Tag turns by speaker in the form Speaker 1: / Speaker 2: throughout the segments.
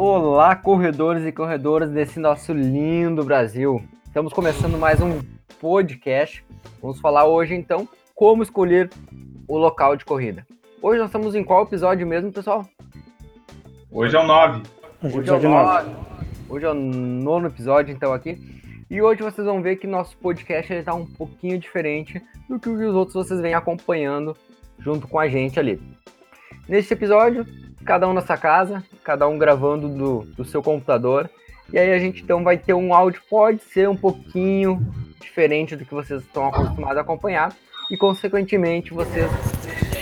Speaker 1: Olá, corredores e corredoras desse nosso lindo Brasil. Estamos começando mais um podcast. Vamos falar hoje então como escolher o local de corrida. Hoje nós estamos em qual episódio mesmo, pessoal?
Speaker 2: Hoje é o 9.
Speaker 1: Hoje, é o 9. Hoje é o nono episódio, então, aqui. E hoje vocês vão ver que nosso podcast está um pouquinho diferente do que os outros vocês vêm acompanhando junto com a gente ali. Neste episódio, cada um na sua casa, cada um gravando do, do seu computador. E aí a gente então vai ter um áudio, pode ser um pouquinho diferente do que vocês estão acostumados a acompanhar. E consequentemente, vocês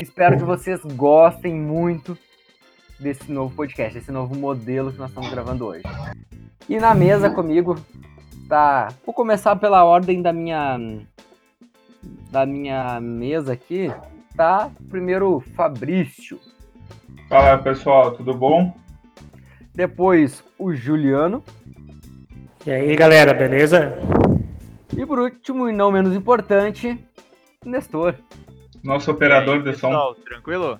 Speaker 1: espero que vocês gostem muito desse novo podcast, desse novo modelo que nós estamos gravando hoje. E na mesa comigo tá. Vou começar pela ordem da minha da minha mesa aqui. Tá primeiro Fabrício.
Speaker 2: Fala pessoal, tudo bom?
Speaker 1: Depois o Juliano.
Speaker 3: E aí galera, beleza?
Speaker 1: E por último, e não menos importante, Nestor.
Speaker 2: Nosso operador aí, de pessoal,
Speaker 4: som. Tranquilo?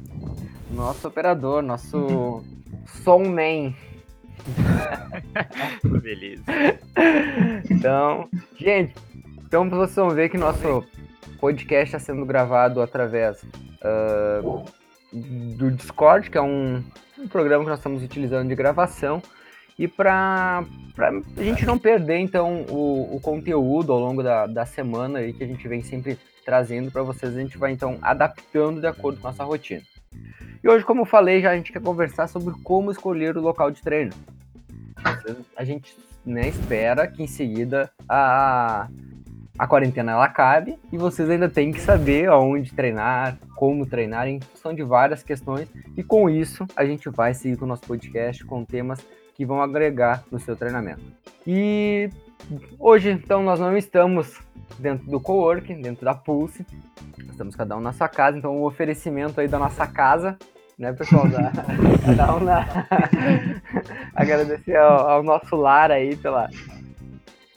Speaker 1: Nosso operador, nosso man.
Speaker 4: Beleza.
Speaker 1: Então, gente, então vocês vão ver que nosso podcast está sendo gravado através uh, do Discord, que é um, um, programa que nós estamos utilizando de gravação. E para a gente não perder, então, o, o conteúdo ao longo da, da semana aí, que a gente vem sempre trazendo para vocês, a gente vai, então, adaptando de acordo com a nossa rotina. E hoje, como eu falei, já a gente quer conversar sobre como escolher o local de treino. A gente né, espera que em seguida a, a quarentena ela acabe e vocês ainda têm que saber aonde treinar, como treinar, em função de várias questões. E com isso, a gente vai seguir com o nosso podcast com temas que vão agregar no seu treinamento. E hoje, então, nós não estamos dentro do coworking, dentro da Pulse. Estamos cada um na sua casa, então o oferecimento aí da nossa casa né, pessoal? Da, cada um na... Agradecer ao, ao, nosso lar aí pela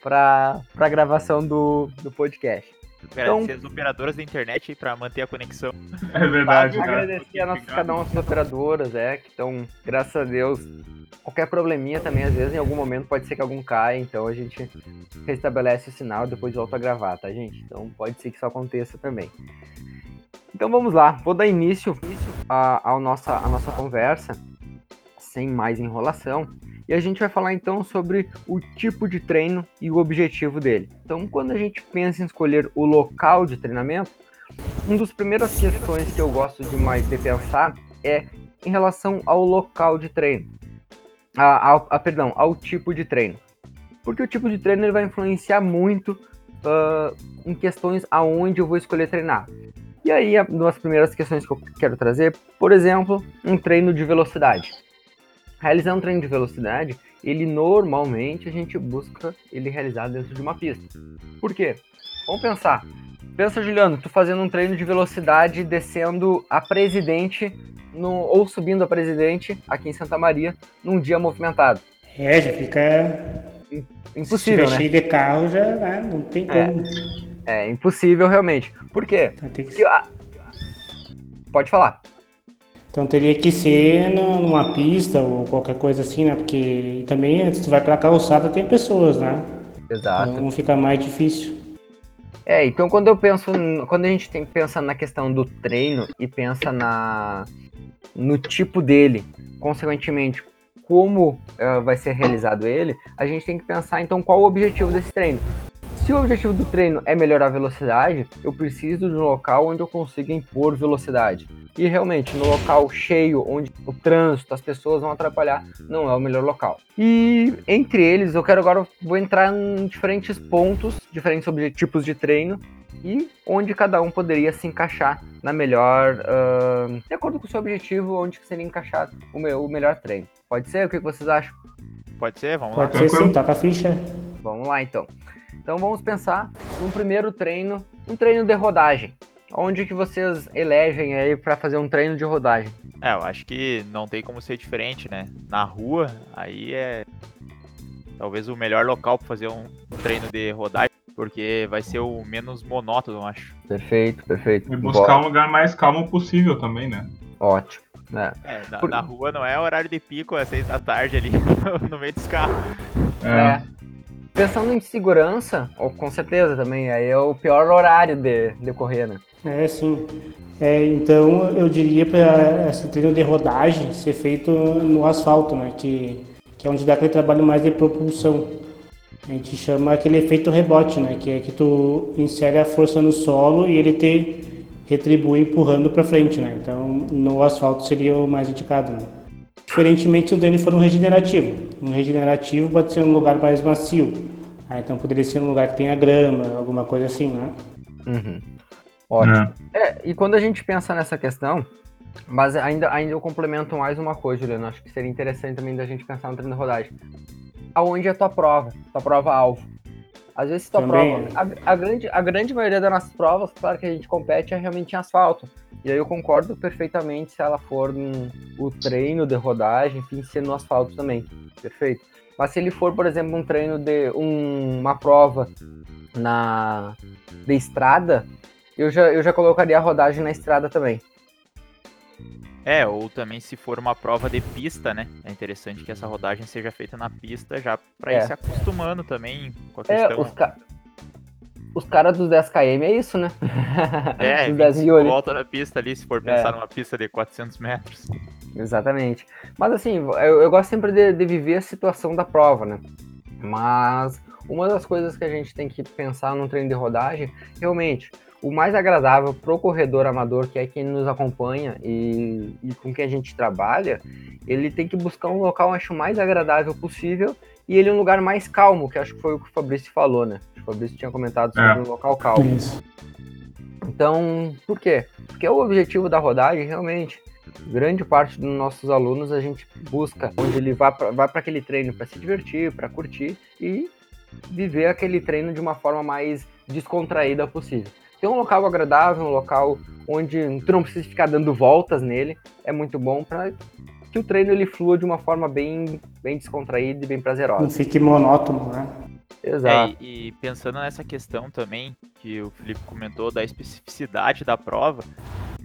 Speaker 1: para a gravação do, do podcast.
Speaker 4: Agradecer então, as operadoras da internet para manter a conexão.
Speaker 2: É verdade.
Speaker 1: Agradecer a nossas, cada uma das operadoras, é, que estão, graças a Deus, qualquer probleminha também, às vezes, em algum momento pode ser que algum caia, então a gente restabelece o sinal e depois volta a gravar, tá, gente? Então pode ser que isso aconteça também. Então vamos lá, vou dar início à, à, nossa, à nossa conversa, sem mais enrolação, e a gente vai falar então sobre o tipo de treino e o objetivo dele. Então, quando a gente pensa em escolher o local de treinamento, uma das primeiras questões que eu gosto demais de pensar é em relação ao local de treino, a, a, a perdão, ao tipo de treino, porque o tipo de treino ele vai influenciar muito uh, em questões aonde eu vou escolher treinar. E aí, uma das primeiras questões que eu quero trazer, por exemplo, um treino de velocidade. Realizar um treino de velocidade, ele normalmente a gente busca ele realizado dentro de uma pista. Por quê? Vamos pensar. Pensa, Juliano, tu fazendo um treino de velocidade descendo a Presidente no, ou subindo a Presidente aqui em Santa Maria num dia movimentado.
Speaker 3: É, já fica
Speaker 1: impossível, Se
Speaker 3: né? cheio de carro já né? não tem é. como.
Speaker 1: É. É impossível, realmente. Por quê? Então, que... Pode falar.
Speaker 3: Então teria que ser numa pista ou qualquer coisa assim, né? Porque também se tu vai pela calçada tem pessoas, né?
Speaker 1: Exato.
Speaker 3: Então fica mais difícil.
Speaker 1: É, então quando eu penso, quando a gente tem que pensar na questão do treino e pensa na no tipo dele, consequentemente como uh, vai ser realizado ele, a gente tem que pensar então qual o objetivo desse treino. Se o objetivo do treino é melhorar a velocidade, eu preciso de um local onde eu consiga impor velocidade. E realmente, no local cheio, onde o trânsito, as pessoas vão atrapalhar, não é o melhor local. E entre eles, eu quero agora vou entrar em diferentes pontos, diferentes tipos de treino e onde cada um poderia se encaixar na melhor, uh, de acordo com o seu objetivo, onde seria encaixado o, meu, o melhor treino. Pode ser? O que vocês acham?
Speaker 4: Pode ser, vamos
Speaker 3: Pode
Speaker 4: lá.
Speaker 3: Pode ser sim, toca a ficha.
Speaker 1: Vamos lá então. Então vamos pensar num primeiro treino, um treino de rodagem. Onde que vocês elegem aí para fazer um treino de rodagem?
Speaker 4: É, eu acho que não tem como ser diferente, né? Na rua, aí é talvez o melhor local para fazer um treino de rodagem, porque vai ser o menos monótono, eu acho.
Speaker 1: Perfeito, perfeito.
Speaker 2: E buscar Bora. um lugar mais calmo possível também, né?
Speaker 1: Ótimo. É.
Speaker 4: É, na,
Speaker 1: Por-
Speaker 4: na rua não é horário de pico, é seis da tarde ali, no meio dos carros.
Speaker 2: É.
Speaker 1: É. Pensando em segurança, ou com certeza também, aí é o pior horário de, de correr, né?
Speaker 3: É, sim. É, então, eu diria para esse treino de rodagem ser feito no asfalto, né? Que, que é onde dá aquele trabalho mais de propulsão. A gente chama aquele efeito rebote, né? Que é que tu insere a força no solo e ele te retribui empurrando para frente, né? Então, no asfalto seria o mais indicado, né? Diferentemente se o dele for um regenerativo. Um regenerativo pode ser um lugar mais macio. Ah, então poderia ser um lugar que tenha grama, alguma coisa assim, né?
Speaker 1: Uhum. Ótimo.
Speaker 2: É.
Speaker 1: É, e quando a gente pensa nessa questão, mas ainda, ainda eu complemento mais uma coisa, Juliano, acho que seria interessante também da gente pensar no treino de rodagem. Aonde é a tua prova? Tua prova-alvo. Às vezes tua
Speaker 3: Também,
Speaker 1: prova. A, a grande, a grande maioria das nossas provas, claro que a gente compete, é realmente em asfalto. E aí eu concordo perfeitamente se ela for um, o treino de rodagem, enfim, ser no asfalto também. Perfeito. Mas se ele for, por exemplo, um treino de um- uma prova na de estrada, eu já, eu já colocaria a rodagem na estrada também.
Speaker 4: É, ou também se for uma prova de pista, né? É interessante que essa rodagem seja feita na pista já pra
Speaker 1: É.
Speaker 4: ir se acostumando também com a
Speaker 1: É,
Speaker 4: questão.
Speaker 1: os, ca... os caras dos 10km é isso, né?
Speaker 4: É,
Speaker 1: Os 10
Speaker 4: 25
Speaker 1: mil ali.
Speaker 4: volta na pista ali, se for pensar
Speaker 1: É.
Speaker 4: numa pista de 400 metros.
Speaker 1: Exatamente. Mas assim, eu, eu gosto sempre de, de viver a situação da prova, né? Mas uma das coisas que a gente tem que pensar num treino de rodagem, realmente, o mais agradável pro corredor amador, que é quem nos acompanha e, e com quem a gente trabalha, ele tem que buscar um local, acho, mais agradável possível e ele um lugar mais calmo, que acho que foi o que o Fabrício falou, né? O Fabrício tinha comentado sobre
Speaker 2: É.
Speaker 1: um local calmo.
Speaker 3: Isso.
Speaker 1: Então, por quê? Porque o objetivo da rodagem, realmente, grande parte dos nossos alunos a gente busca onde ele vá para vai para aquele treino para se divertir, para curtir e viver aquele treino de uma forma mais descontraída possível. Ter um local agradável, um local onde tu não precisa ficar dando voltas nele, é muito bom para que o treino ele flua de uma forma bem, bem descontraída e bem
Speaker 3: Não
Speaker 1: prazerosa.
Speaker 3: fique monótono, né?
Speaker 1: Exato.
Speaker 4: É, e, e pensando nessa questão também, que o Felipe comentou da especificidade da prova,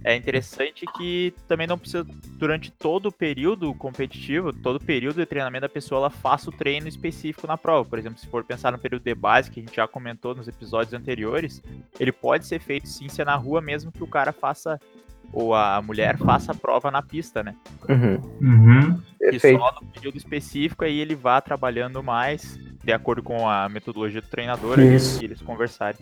Speaker 4: é interessante que também não precisa, durante todo o período competitivo, todo o período de treinamento da pessoa, ela faça o treino específico na prova. Por exemplo, se for pensar no período de base, que a gente já comentou nos episódios anteriores, ele pode ser feito sim se é na rua, mesmo que o cara faça, ou a mulher faça a prova na pista, né?
Speaker 1: Uhum.
Speaker 2: Uhum.
Speaker 4: que
Speaker 1: Perfeito.
Speaker 4: só no período específico aí ele vá trabalhando mais de acordo com a metodologia do treinador
Speaker 3: Isso.
Speaker 4: que eles conversarem.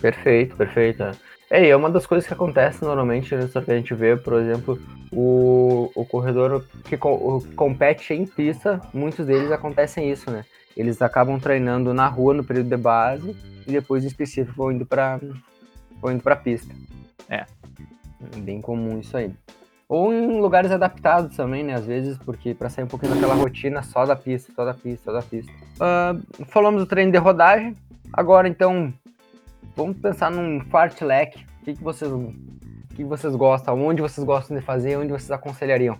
Speaker 1: Perfeito, perfeito. É, e é uma das coisas que acontece normalmente, né, só que a gente vê, por exemplo, o, o corredor que co- o- compete em pista, muitos deles acontecem isso, né? Eles acabam treinando na rua no período de base e depois em específico vão indo para vão indo para pista.
Speaker 4: É.
Speaker 1: É Bem comum isso aí. Ou em lugares adaptados também, né? Às vezes, porque para sair um pouquinho daquela rotina só da pista, só da pista, só da pista. Ah, falamos do treino de rodagem. Agora, então, vamos pensar num fartlek. O que, que vocês o que vocês gostam? Onde vocês gostam de fazer? Onde vocês aconselhariam?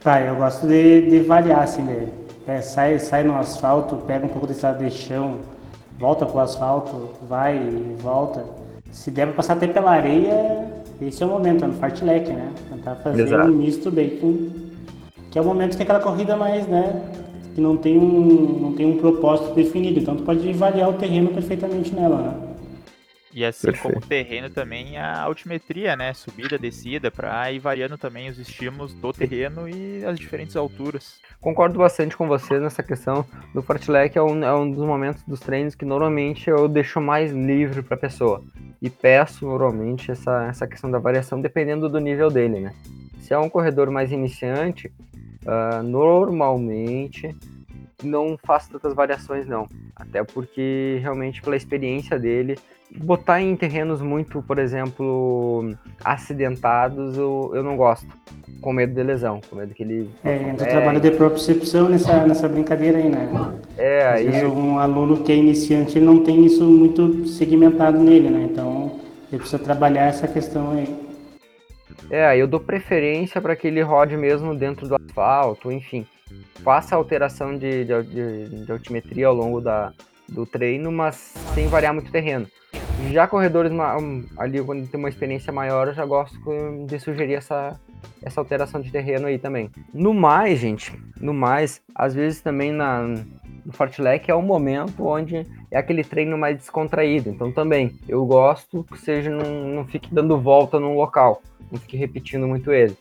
Speaker 3: Tá, eu gosto de, de variar, assim, né? É, sai, sai no asfalto, pega um pouco de estrada de chão, volta pro asfalto, vai e volta. Se der pra passar até pela areia, esse é o momento, é no fartlek, né? Tentar fazer
Speaker 1: Exato.
Speaker 3: um misto daí com... Que é o momento que é aquela corrida mais, né? Que não tem um, não tem um propósito definido, então tu pode variar o terreno perfeitamente nela, né?
Speaker 4: E assim
Speaker 1: Perfeito.
Speaker 4: como o terreno também, a altimetria, né? Subida, descida, para ir variando também os estímulos do terreno e as diferentes alturas.
Speaker 1: Concordo bastante com vocês nessa questão do fartlek. É um, é um dos momentos dos treinos que normalmente eu deixo mais livre para a pessoa. E peço normalmente essa, essa questão da variação dependendo do nível dele, né? Se é um corredor mais iniciante, ah, normalmente não faço tantas variações não. Até porque realmente pela experiência dele, botar em terrenos muito, por exemplo, acidentados, eu, eu não gosto. Com medo de lesão, com medo que ele.
Speaker 3: É, entra
Speaker 1: É,
Speaker 3: trabalho de propriocepção nessa, nessa brincadeira aí, né?
Speaker 1: É,
Speaker 3: Às
Speaker 1: aí.
Speaker 3: vezes um aluno que é iniciante ele não tem isso muito segmentado nele, né? Então ele precisa trabalhar essa questão aí.
Speaker 1: É, eu dou preferência para que ele rode mesmo dentro do asfalto, enfim. Faça alteração de, de, de- de altimetria ao longo da, do treino, mas sem variar muito terreno. Já corredores um, ali, quando tem uma experiência maior, eu já gosto de sugerir essa, essa alteração de terreno aí também. No mais, gente, no mais, às vezes também na, no Fartlek é o momento onde é aquele treino mais descontraído. Então também, eu gosto que seja, não, não fique dando volta num local, não fique repetindo muito ele.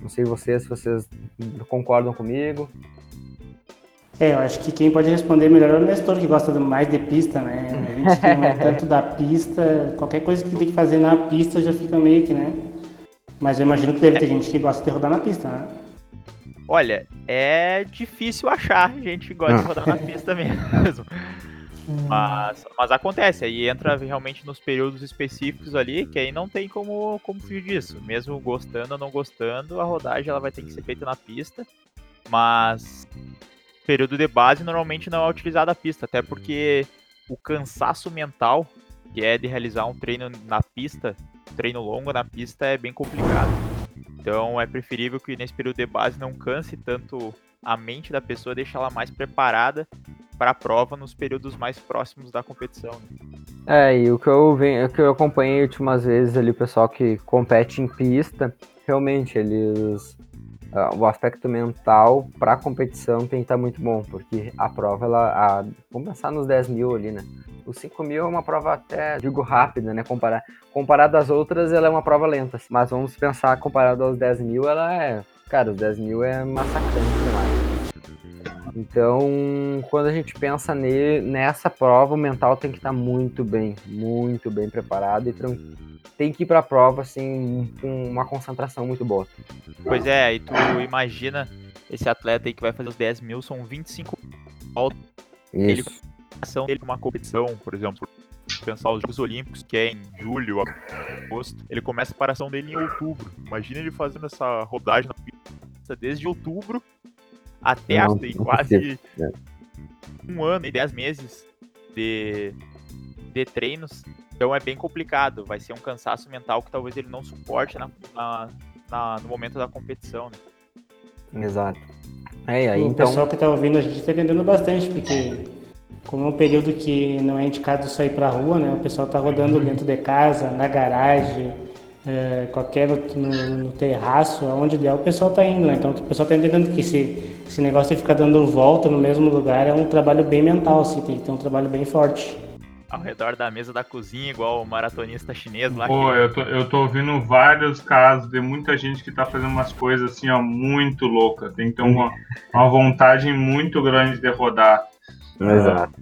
Speaker 1: Não sei vocês, se vocês concordam comigo.
Speaker 3: É, eu acho que quem pode responder melhor é o Nestor, que gosta mais de pista, né? A gente que não é tanto da pista, qualquer coisa que tem que fazer na pista já fica meio que, né? Mas eu imagino que deve ter gente que gosta de rodar na pista, né?
Speaker 4: Olha, é difícil achar gente que gosta de rodar na pista mesmo. Mas, mas acontece, aí entra realmente nos períodos específicos ali, que aí não tem como, como fugir disso. Mesmo gostando ou não gostando, a rodagem ela vai ter que ser feita na pista. Mas período de base normalmente não é utilizado a pista, até porque o cansaço mental, que é de realizar um treino na pista, um treino longo na pista, é bem complicado. Então é preferível que nesse período de base não canse tanto a mente da pessoa, deixe ela mais preparada para a prova nos períodos mais próximos da competição. Né?
Speaker 1: É, e o que eu venho, o que eu acompanhei últimas vezes ali, o pessoal que compete em pista, realmente eles uh, o aspecto mental para a competição tem que estar tá muito bom, porque a prova, ela, a, vamos pensar nos 10 mil ali, né? Os 5 mil é uma prova até, digo, rápida, né? Comparar, comparado às outras, ela é uma prova lenta. Mas vamos pensar, comparado aos 10 mil, ela é. Cara, os 10 mil é massacrante demais. Então, quando a gente pensa ne, nessa prova, o mental tem que estar tá muito bem, muito bem preparado e tranquilo tem que ir para a prova assim com uma concentração muito boa.
Speaker 4: Pois é, aí tu imagina esse atleta aí que vai fazer os 10 mil, são 25 voltas. Ele ação dele uma competição, por exemplo, pensar os Jogos Olímpicos, que é em julho, agosto, ele começa a paração dele em outubro. Imagina ele fazendo essa rodagem na pista desde outubro até não, não quase é. um ano e dez meses de, de treinos então é bem complicado, vai ser um cansaço mental que talvez ele não suporte na, na, na no momento da competição.
Speaker 1: Né? Exato. É, aí,
Speaker 3: o
Speaker 1: então...
Speaker 3: pessoal que está ouvindo a gente está entendendo bastante, porque como é um período que não é indicado sair para a rua, né? O pessoal está rodando uhum. dentro de casa, na garagem, é, qualquer no, no, no, terraço, aonde der, o pessoal está indo, né? Então o pessoal está entendendo que esse, esse negócio de ficar dando volta no mesmo lugar é um trabalho bem mental, assim, tem que ter um trabalho bem forte
Speaker 4: ao redor da mesa da cozinha, igual o maratonista chinês lá.
Speaker 2: Pô, que... eu, tô, eu tô ouvindo vários casos de muita gente que tá fazendo umas coisas assim, ó, muito louca. Tem que ter uma, uma vontade muito grande de rodar.
Speaker 1: Exato.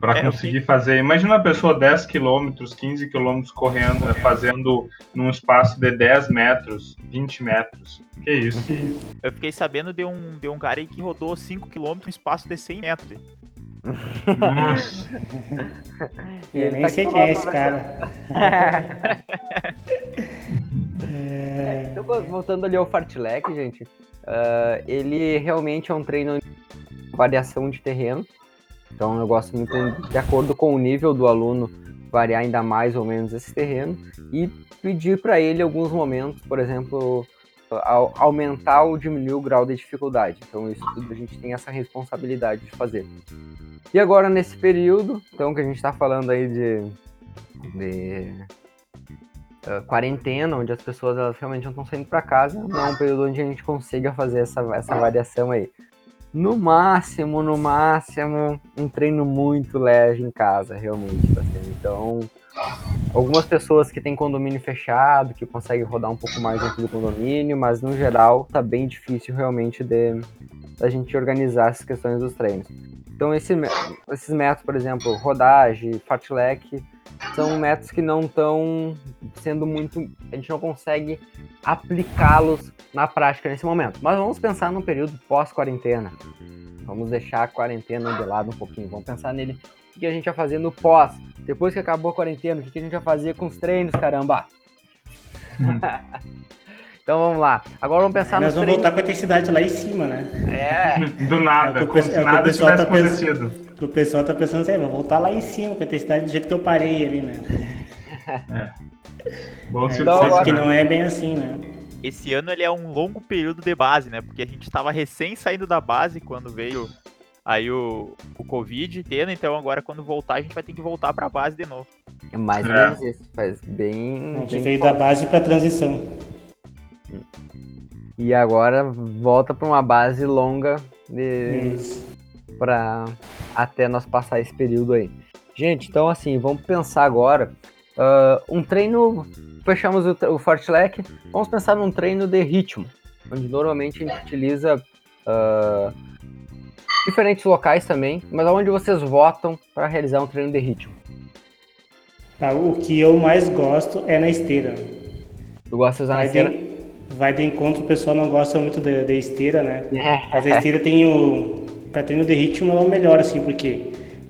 Speaker 2: Para é, conseguir fazer. Imagina uma pessoa 10 km, 15 km correndo, fazendo num espaço de 10 metros, 20 metros. Que isso?
Speaker 4: Eu fiquei sabendo de um, de um cara aí que rodou 5 km num espaço de 100 metros.
Speaker 3: Nossa. Eu nem tá sei quem é esse cara.
Speaker 1: é, então, voltando ali ao fartlek, gente, uh, ele realmente é um treino de variação de terreno. Então eu gosto muito de acordo com o nível do aluno variar ainda mais ou menos esse terreno e pedir para ele alguns momentos, por exemplo, aumentar ou diminuir o grau de dificuldade. Então isso tudo a gente tem essa responsabilidade de fazer. E agora nesse período, então que a gente está falando aí de, de uh, quarentena, onde as pessoas elas realmente não estão saindo para casa, não é um período onde a gente consiga fazer essa, essa variação aí. No máximo, no máximo, um treino muito leve em casa, realmente. Tá então, algumas pessoas que têm condomínio fechado, que conseguem rodar um pouco mais dentro do condomínio, mas no geral tá bem difícil realmente de a gente organizar essas questões dos treinos. Então, esse, esses métodos, por exemplo, rodagem, fartlek, são métodos que não estão sendo muito. A gente não consegue aplicá-los na prática nesse momento. Mas vamos pensar no período pós-quarentena. Vamos deixar a quarentena de lado um pouquinho. Vamos pensar nele. O que a gente vai fazer no pós? Depois que acabou a quarentena, o que a gente vai fazer com os treinos, caramba? Então vamos lá. Agora vamos pensar
Speaker 3: no.
Speaker 1: Nós
Speaker 3: vamos
Speaker 1: treino...
Speaker 3: voltar com a intensidade lá em cima, né?
Speaker 1: É.
Speaker 2: Do nada, é como se é nada tivesse tá acontecido.
Speaker 3: Pensando, o pessoal tá pensando assim, vou voltar lá em cima com a intensidade do jeito que eu parei ali, né? É. Bom, é, então, agora... que não é bem assim, né?
Speaker 4: Esse ano ele é um longo período de base, né? Porque a gente estava recém saindo da base quando veio aí o, o Covid tendo, então agora quando voltar a gente vai ter que voltar para a base de novo.
Speaker 1: É mais ou menos isso, faz bem.
Speaker 3: A gente bem veio forte. da base para transição.
Speaker 1: E agora volta para uma base longa de
Speaker 3: Isso.
Speaker 1: Para até nós passar esse período aí. Gente, então assim, vamos pensar agora ah, um treino. Fechamos o, o fartlek, vamos pensar num treino de ritmo, onde normalmente a gente utiliza ah, diferentes locais também, mas onde vocês votam para realizar um treino de ritmo.
Speaker 3: Tá, o que eu mais gosto é na esteira.
Speaker 1: Tu gosta de usar na esteira?
Speaker 3: de, vai de encontro, o pessoal não gosta muito de, de esteira, né?
Speaker 1: É.
Speaker 3: Mas a esteira tem o. Pra treino de ritmo é o melhor, assim, por quê?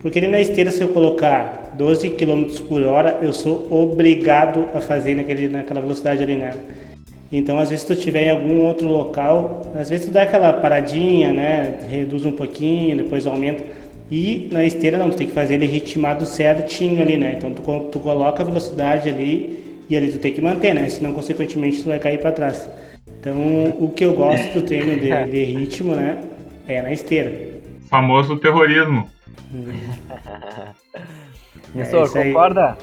Speaker 3: Porque ali na esteira, se eu colocar 12 km por hora, eu sou obrigado a fazer naquele, naquela velocidade ali, né? Então, às vezes, se tu estiver em algum outro local, às vezes tu dá aquela paradinha, né? Reduz um pouquinho, depois aumenta. E na esteira, não, tu tem que fazer ele ritmado certinho ali, né? Então, tu, tu coloca a velocidade ali e ali tu tem que manter, né? Senão, consequentemente, tu vai cair para trás. Então, o que eu gosto do treino de, de ritmo, né? É na esteira.
Speaker 2: Famoso terrorismo.
Speaker 3: Isso aí.
Speaker 1: concorda?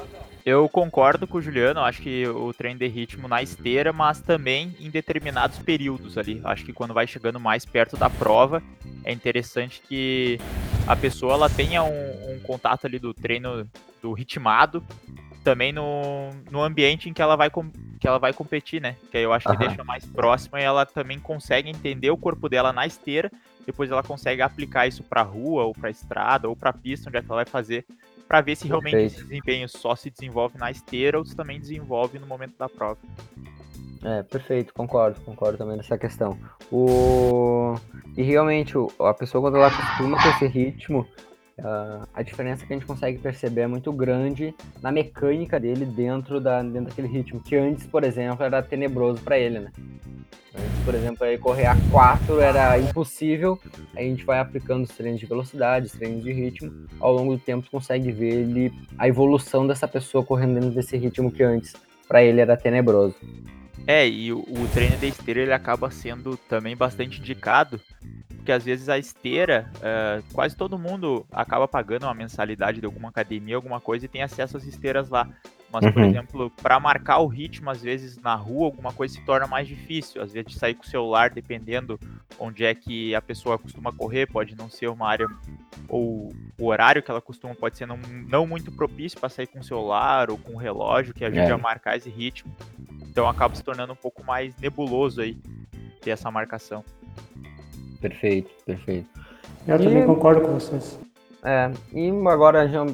Speaker 4: Eu concordo com o Juliano, acho que o treino de ritmo na esteira, mas também em determinados períodos ali. Acho que quando vai chegando mais perto da prova, é interessante que a pessoa ela tenha um, um contato ali do treino do ritmado, também no, no ambiente em que ela vai com- que ela vai competir, né? Que aí eu acho que
Speaker 1: Aham.
Speaker 4: deixa mais próxima e ela também consegue entender o corpo dela na esteira, depois ela consegue aplicar isso pra rua ou pra estrada ou pra pista onde é que ela vai fazer para ver se realmente
Speaker 1: Perfeito.
Speaker 4: esse desempenho só se desenvolve na esteira ou se também desenvolve no momento da prova.
Speaker 1: É, perfeito, concordo, concordo também nessa questão. O... E realmente, a pessoa quando ela acostuma com esse ritmo, ah, a diferença que a gente consegue perceber é muito grande na mecânica dele dentro, da, dentro daquele ritmo, que antes, por exemplo, era tenebroso para ele, né? Antes, por exemplo, correr a 4 era impossível, a gente vai aplicando os treinos de velocidade, os treinos de ritmo, ao longo do tempo tu consegue ver ele, a evolução dessa pessoa correndo dentro desse ritmo que antes para ele era tenebroso.
Speaker 4: É, e o, o treino de esteira ele acaba sendo também bastante indicado, porque às vezes a esteira, eh, quase todo mundo acaba pagando uma mensalidade de alguma academia, alguma coisa e tem acesso às esteiras lá. Mas, por
Speaker 1: Uhum.
Speaker 4: exemplo, para marcar o ritmo, às vezes na rua, alguma coisa se torna mais difícil. Às vezes de sair com o celular, dependendo onde é que a pessoa costuma correr, pode não ser uma área ou o horário que ela costuma pode ser não, não muito propício para sair com o celular ou com o relógio que ajude
Speaker 1: É.
Speaker 4: a marcar esse ritmo. Então acaba se tornando um pouco mais nebuloso aí ter essa marcação.
Speaker 1: Perfeito, perfeito.
Speaker 3: Eu
Speaker 1: E-
Speaker 3: também concordo com vocês.
Speaker 1: É, e agora, já,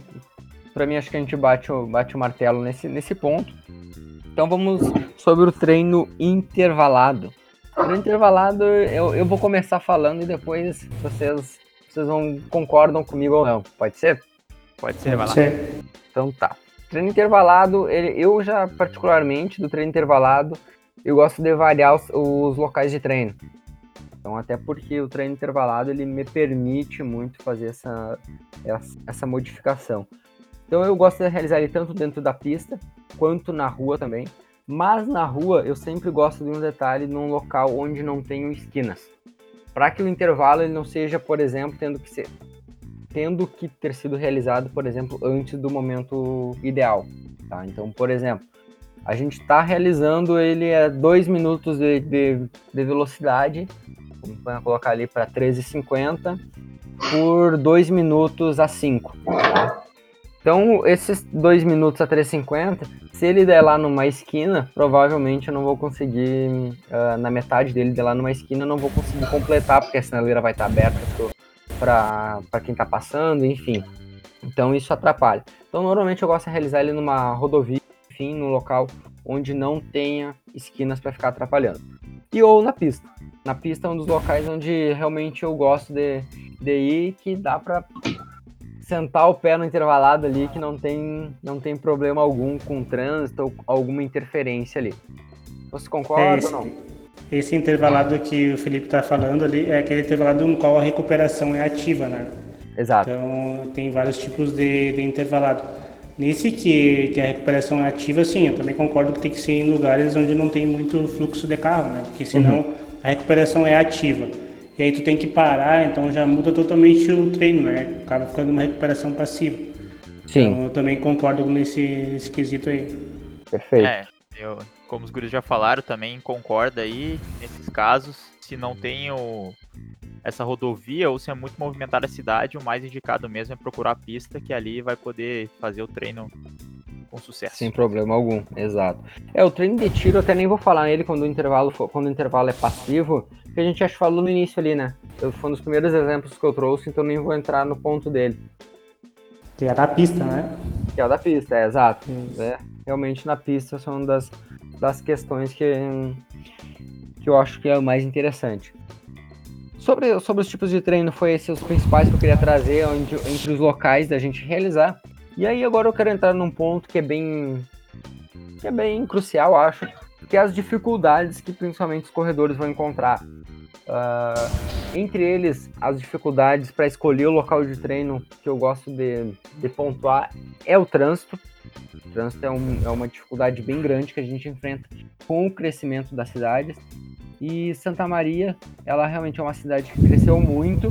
Speaker 1: pra mim, acho que a gente bate o, bate o martelo nesse, nesse ponto. Então vamos sobre o treino intervalado. O treino intervalado, eu, eu vou começar falando e depois vocês, vocês vão, concordam comigo ou não. Pode ser?
Speaker 4: Pode ser, vai lá.
Speaker 3: Você-
Speaker 1: Então tá. Treino intervalado, ele- eu já particularmente do treino intervalado, eu gosto de variar os, os locais de treino. Então até porque o treino intervalado ele me permite muito fazer essa, essa, essa modificação. Então eu gosto de realizar ele tanto dentro da pista quanto na rua também. Mas na rua eu sempre gosto de um detalhe num local onde não tenham esquinas. Para que o intervalo ele não seja, por exemplo, tendo que ser tendo que ter sido realizado, por exemplo, antes do momento ideal. Tá? Então, por exemplo, a gente está realizando ele a 2 minutos de, de, de velocidade, vamos colocar ali para 13,50, por 2 minutos a 5. Tá? Então, esses 2 minutos a 3,50, se ele der lá numa esquina, provavelmente eu não vou conseguir, ah, na metade dele der lá numa esquina, eu não vou conseguir completar, porque a sinaleira vai estar aberta para quem está passando, enfim. Então isso atrapalha. Então normalmente eu gosto de realizar ele numa rodovia, enfim, num local onde não tenha esquinas para ficar atrapalhando. E ou na pista. Na pista é um dos locais onde realmente eu gosto de, de ir, que dá para sentar o pé no intervalado ali, que não tem, não tem problema algum com trânsito ou alguma interferência ali. Você
Speaker 3: É
Speaker 1: concorda
Speaker 3: esse,
Speaker 1: ou não?
Speaker 3: esse intervalado que o Felipe está falando ali é aquele intervalado no qual a recuperação é ativa, né?
Speaker 1: Exato.
Speaker 3: Então tem vários tipos de, de intervalado. Nesse que, que a recuperação é ativa, sim, eu também concordo que tem que ser em lugares onde não tem muito fluxo de carro, né? Porque senão a recuperação é ativa. E aí tu tem que parar, então já muda totalmente o treino, né? Acaba ficando uma recuperação passiva.
Speaker 1: Sim,
Speaker 3: Então eu também concordo nesse, nesse quesito aí.
Speaker 1: perfeito.
Speaker 4: É, Eu, como os guris já falaram, também concorda aí nesses casos. Se não tem o, essa rodovia ou se é muito movimentada a cidade, o mais indicado mesmo é procurar a pista, que ali vai poder fazer o treino com sucesso.
Speaker 1: Sem problema algum, exato. É, o treino de tiro eu até nem vou falar nele quando o intervalo, for, quando o intervalo é passivo, que a gente acho falou no início ali, né? Eu, foi um dos primeiros exemplos que eu trouxe, então nem vou entrar no ponto dele.
Speaker 3: Que é da pista, né?
Speaker 1: Que é o da pista, é, exato. É, realmente na pista são das, das questões que, que eu acho que é o mais interessante. Sobre, sobre os tipos de treino, foi esses os principais que eu queria trazer onde, entre os locais da gente realizar. E aí agora eu quero entrar num ponto que é bem que é bem crucial, acho, que é as dificuldades que principalmente os corredores vão encontrar. Uh, entre eles, as dificuldades para escolher o local de treino que eu gosto de, de pontuar é o trânsito. O trânsito é, um, é uma dificuldade bem grande que a gente enfrenta com o crescimento das cidades. E Santa Maria, ela realmente é uma cidade que cresceu muito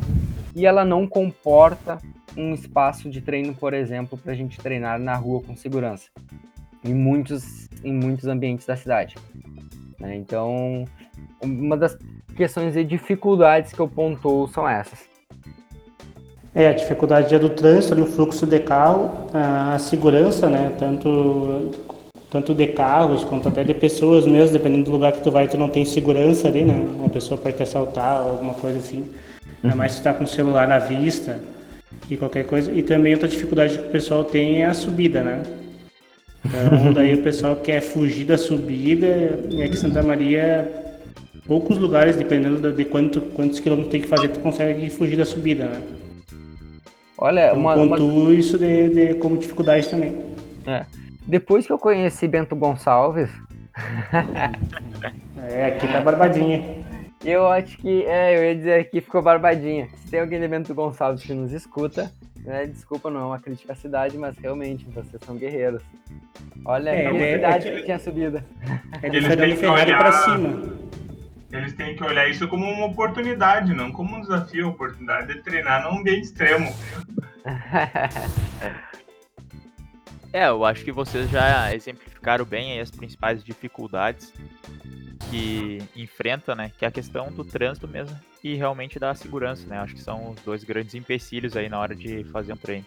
Speaker 1: e ela não comporta um espaço de treino, por exemplo, para a gente treinar na rua com segurança, em muitos, em muitos ambientes da cidade. Né? Então, uma das questões de dificuldades que eu pontuo são essas.
Speaker 3: É, a dificuldade é do trânsito, o fluxo de carro, a segurança, né? Tanto, tanto de carros quanto até de pessoas mesmo, dependendo do lugar que tu vai, tu não tem segurança ali, né? Uma pessoa pode te assaltar, alguma coisa assim. Ainda mais se tá com o celular na vista e qualquer coisa. E também outra dificuldade que o pessoal tem é a subida, né? Então daí o pessoal quer fugir da subida e aqui em Santa Maria, poucos lugares, dependendo de quanto, quantos quilômetros tem que fazer, tu consegue fugir da subida, né?
Speaker 1: Olha,
Speaker 3: então, uma, uma... isso de, de, como dificuldade também.
Speaker 1: É. Depois que eu conheci Bento Gonçalves.
Speaker 3: é, aqui tá barbadinha.
Speaker 1: Eu acho que, é, eu ia dizer aqui, ficou barbadinha. Se tem alguém de Bento Gonçalves que nos escuta, né, desculpa, não é uma crítica à cidade, mas realmente, vocês são guerreiros. Olha é, a é, cidade é, que tinha subida.
Speaker 2: É eles têm que olhar para cima. Eles têm que olhar isso como uma oportunidade, não como um desafio. A oportunidade de treinar num ambiente extremo.
Speaker 4: é, eu acho que vocês já exemplificaram bem as principais dificuldades que enfrenta, né? Que é a questão do trânsito mesmo e realmente da segurança, né? Acho que são os dois grandes empecilhos aí na hora de fazer um treino.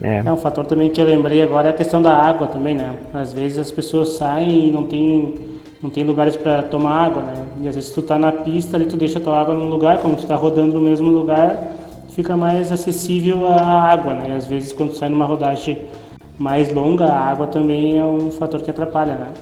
Speaker 3: É. é um fator também que eu lembrei agora é a questão da água também, né? Às vezes as pessoas saem e não tem não tem lugares para tomar água, né? E às vezes tu tá na pista ali tu deixa a tua água num lugar, como tu tá rodando no mesmo lugar, fica mais acessível a água, né? E às vezes quando tu sai numa rodagem mais longa, a água também é um fator que atrapalha, né?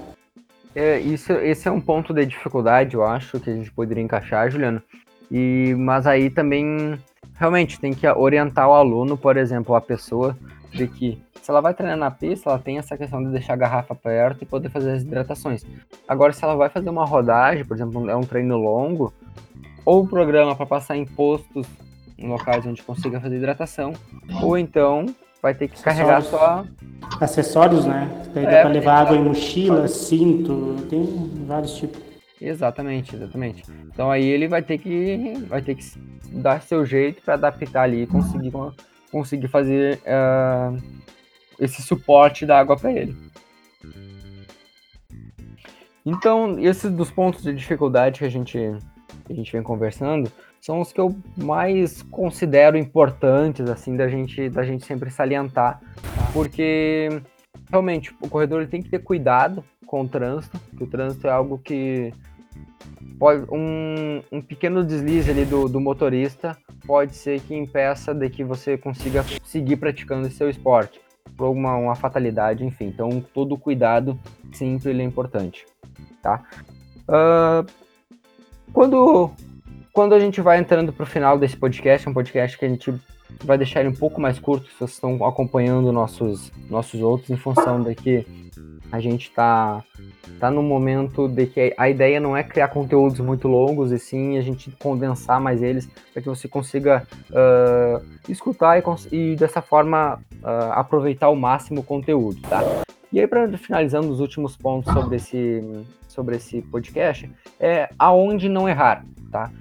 Speaker 1: É, isso, esse é um ponto de dificuldade, eu acho, que a gente poderia encaixar, Juliano. E, mas aí também, realmente, tem que orientar o aluno, por exemplo, a pessoa, de que se ela vai treinar na pista, ela tem essa questão de deixar a garrafa perto e poder fazer as hidratações. Agora, se ela vai fazer uma rodagem, por exemplo, é um treino longo, ou programa para passar em postos em locais onde consiga fazer hidratação, ou então vai ter que carregar só.
Speaker 3: Acessórios, né? Daí é, dá pra levar água em mochila, cinto, tem vários tipos.
Speaker 1: Exatamente, exatamente. Então aí ele vai ter que vai ter que dar seu jeito para adaptar ali e conseguir conseguir fazer uh, esse suporte da água para ele. Então, esses dos pontos de dificuldade que a gente que a gente vem conversando, são os que eu mais considero importantes, assim, da gente, da gente sempre salientar, porque realmente o corredor ele tem que ter cuidado com o trânsito, porque o trânsito é algo que pode um, um pequeno deslize ali do, do motorista pode ser que impeça de que você consiga seguir praticando seu esporte por alguma uma fatalidade, enfim. Então todo cuidado sempre ele é importante, tá? Uh, quando quando a gente vai entrando para o final desse podcast, é um podcast que a gente vai deixar ele um pouco mais curto, se vocês estão acompanhando nossos, nossos outros, em função de que a gente está tá no momento de que a ideia não é criar conteúdos muito longos, e sim a gente condensar mais eles para que você consiga uh, escutar e, e, dessa forma uh, aproveitar ao máximo o conteúdo, tá? E aí, para finalizando os últimos pontos sobre esse, sobre esse podcast, é aonde não errar, tá?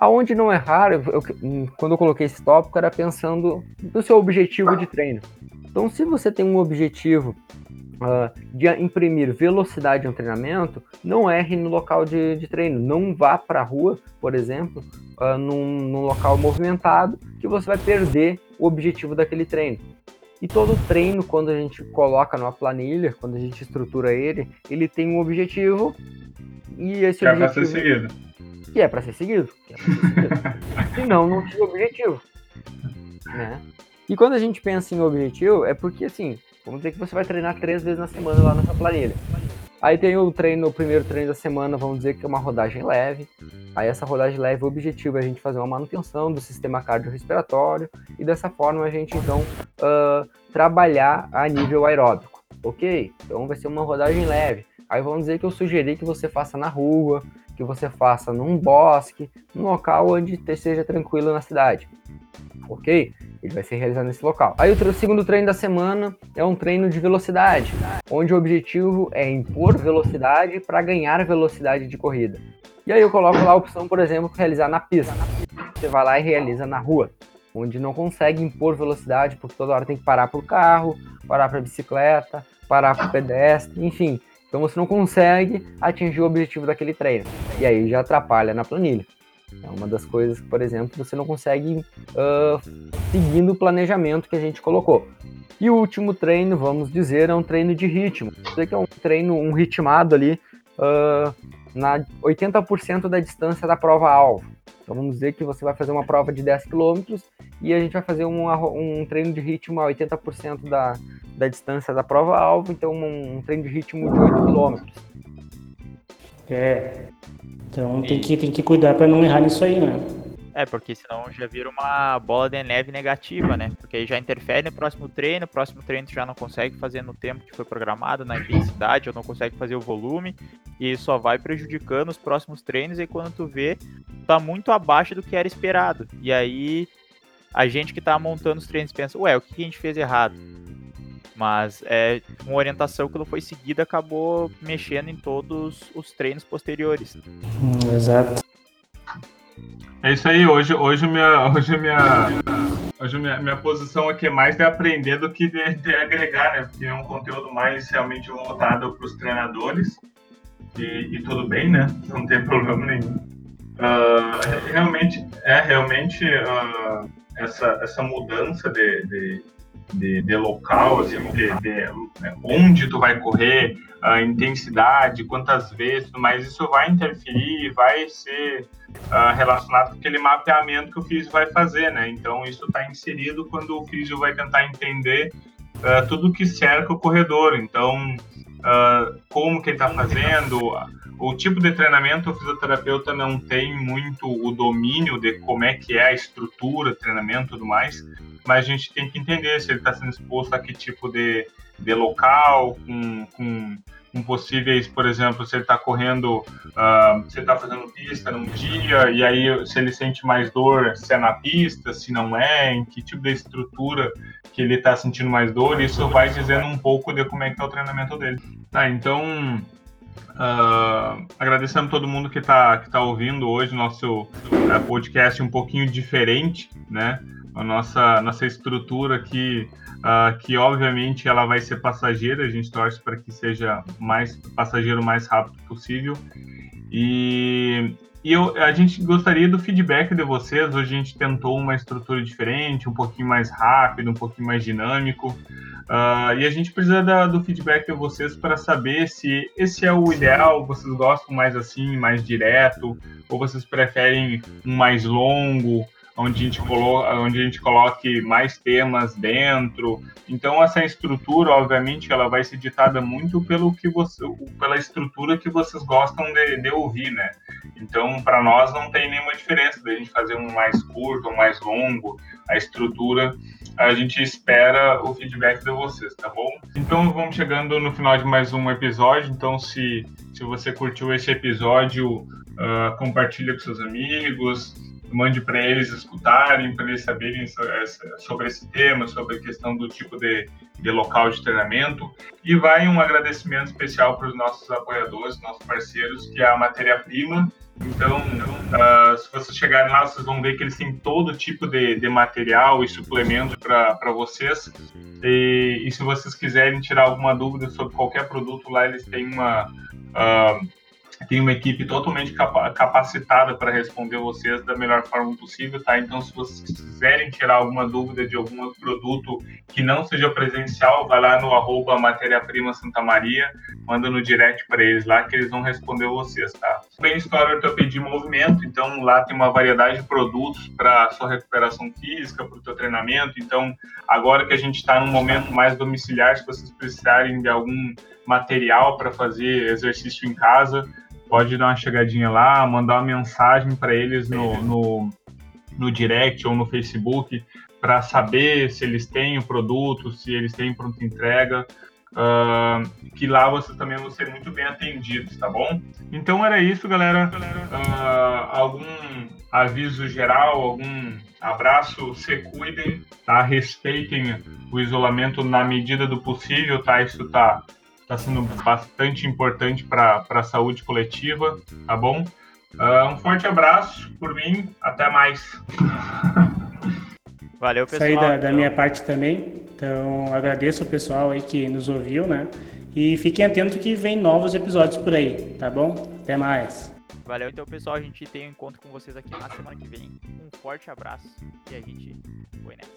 Speaker 1: Aonde não errar, eu, eu, quando eu coloquei esse tópico, era pensando no seu objetivo de treino. Então, se você tem um objetivo uh, de imprimir velocidade no treinamento, não erre no local de, de treino. Não vá para a rua, por exemplo, uh, num, num local movimentado, que você vai perder o objetivo daquele treino. E todo treino, quando a gente coloca numa planilha, quando a gente estrutura ele, ele tem um objetivo. E esse
Speaker 2: que
Speaker 1: objetivo.
Speaker 2: É pra ser seguido.
Speaker 1: Que é para ser seguido. É pra ser seguido. Senão, não tinha objetivo. Né? E quando a gente pensa em objetivo, é porque assim, vamos dizer que você vai treinar três vezes na semana lá nessa planilha. Aí tem o treino, o primeiro treino da semana, vamos dizer que é uma rodagem leve. Aí essa rodagem leve, o objetivo é a gente fazer uma manutenção do sistema cardiorrespiratório e dessa forma a gente então uh, trabalhar a nível aeróbico. Ok? Então vai ser uma rodagem leve. Aí vamos dizer que eu sugeri que você faça na rua, que você faça num bosque, num local onde seja tranquilo na cidade. Ok? Ele vai ser realizado nesse local. Aí o segundo treino da semana é um treino de velocidade, onde o objetivo é impor velocidade para ganhar velocidade de corrida. E aí eu coloco lá a opção, por exemplo, realizar na pista. Você vai lá e realiza na rua, onde não consegue impor velocidade, porque toda hora tem que parar para o carro, parar para a bicicleta, parar para o pedestre, enfim. Então você não consegue atingir o objetivo daquele treino. E aí já atrapalha na planilha. É uma das coisas que, por exemplo, você não consegue uh, seguindo o planejamento que a gente colocou. E o último treino, vamos dizer, é um treino de ritmo. Isso que é um treino, um ritmado ali uh, na 80% da distância da prova-alvo. Então vamos dizer que você vai fazer uma prova de 10 km e a gente vai fazer um, um treino de ritmo a 80% da, da distância da prova-alvo, então um, um, treino de ritmo de 8 km.
Speaker 3: É, então tem que, tem que cuidar para não errar nisso aí, né?
Speaker 4: É, porque senão já vira uma bola de neve negativa, né? Porque aí já interfere no próximo treino, o próximo treino tu já não consegue fazer no tempo que foi programado, na intensidade, ou não consegue fazer o volume, e só vai prejudicando os próximos treinos, e quando tu vê, tá muito abaixo do que era esperado. E aí a gente que tá montando os treinos pensa, ué, o que a gente fez errado? Mas é uma orientação que não foi seguida acabou mexendo em todos os treinos posteriores.
Speaker 3: Hum, exato.
Speaker 2: É isso aí, hoje, hoje, minha, hoje, minha, hoje minha, minha posição aqui é mais de aprender do que de, de agregar, né? Porque é um conteúdo mais realmente voltado para os treinadores. E, e, tudo bem, né? Não tem problema nenhum. Uh, realmente, é realmente uh, essa, essa mudança de, de de, de local, assim, de, de, onde tu vai correr, a intensidade, quantas vezes, mas isso vai interferir, vai ser uh, relacionado com aquele mapeamento que o físico vai fazer, né? Então isso está inserido quando o físico vai tentar entender uh, tudo que cerca o corredor. Então uh, como que ele está fazendo, o tipo de treinamento o fisioterapeuta não tem muito o domínio de como é que é a estrutura, treinamento e tudo mais, mas a gente tem que entender se ele está sendo exposto a que tipo de, de local, com, com, com possíveis, por exemplo, se ele está correndo, uh, se ele está fazendo pista num dia, e aí se ele sente mais dor, se é na pista, se não é, em que tipo de estrutura que ele está sentindo mais dor, isso vai dizendo um pouco de como é que é o treinamento dele. Tá, então Uh, agradecendo todo mundo que está que tá ouvindo hoje nosso uh, podcast um pouquinho diferente, né? A nossa, nossa estrutura aqui, uh, que obviamente ela vai ser passageira, a gente torce para que seja mais passageiro o mais rápido possível. E, e eu, a gente gostaria do feedback de vocês. Hoje a gente tentou uma estrutura diferente, um pouquinho mais rápido, um pouquinho mais dinâmico. Uh, e a gente precisa da, do feedback de vocês para saber se esse é o ideal, vocês gostam mais assim, mais direto, ou vocês preferem um mais longo, onde a gente, coloca, onde a gente coloque mais temas dentro. Então essa estrutura, obviamente, ela vai ser ditada muito pelo que você, pela estrutura que vocês gostam de, de ouvir, né? Então para nós não tem nenhuma diferença da gente fazer um mais curto, um mais longo. A estrutura a gente espera o feedback de vocês, tá bom? Então vamos chegando no final de mais um episódio. Então se se você curtiu esse episódio, uh, compartilha com seus amigos mande para eles escutarem, para eles saberem sobre esse tema, sobre a questão do tipo de, de local de treinamento. E vai um agradecimento especial para os nossos apoiadores, nossos parceiros, que é a Matéria Prima Então, uh, se vocês chegarem lá, vocês vão ver que eles têm todo tipo de, de material e suplemento para vocês. E, e, se vocês quiserem tirar alguma dúvida sobre qualquer produto, lá eles têm uma. Uh, tem uma equipe totalmente capacitada para responder vocês da melhor forma possível, tá? Então, se vocês quiserem tirar alguma dúvida de algum produto que não seja presencial, vai lá no arroba matéria-prima Santa Maria, manda no direct para eles lá que eles vão responder vocês, tá? Bem História Ortopedia Movimento, então lá tem uma variedade de produtos para sua recuperação física, para o seu treinamento. Então, agora que a gente está num momento mais domiciliar, se vocês precisarem de algum material para fazer exercício em casa, pode dar uma chegadinha lá, mandar uma mensagem para eles no, no, no direct ou no Facebook para saber se eles têm o produto, se eles têm pronta entrega. Uh, que lá vocês também vão ser muito bem atendidos, tá bom? Então era isso, galera. Uh, algum aviso geral, algum abraço, se cuidem, tá? Respeitem o isolamento na medida do possível, tá? Isso tá está sendo bastante importante para a saúde coletiva, tá bom? Uh, um forte abraço por mim, até mais.
Speaker 4: Valeu, pessoal.
Speaker 3: Isso aí da, da minha parte também. Então, agradeço o pessoal aí que nos ouviu, né? E fiquem atentos que vem novos episódios por aí, tá bom? Até mais.
Speaker 4: Valeu, então, pessoal. A gente tem um encontro com vocês aqui na semana que vem. Um forte abraço e a gente foi nessa.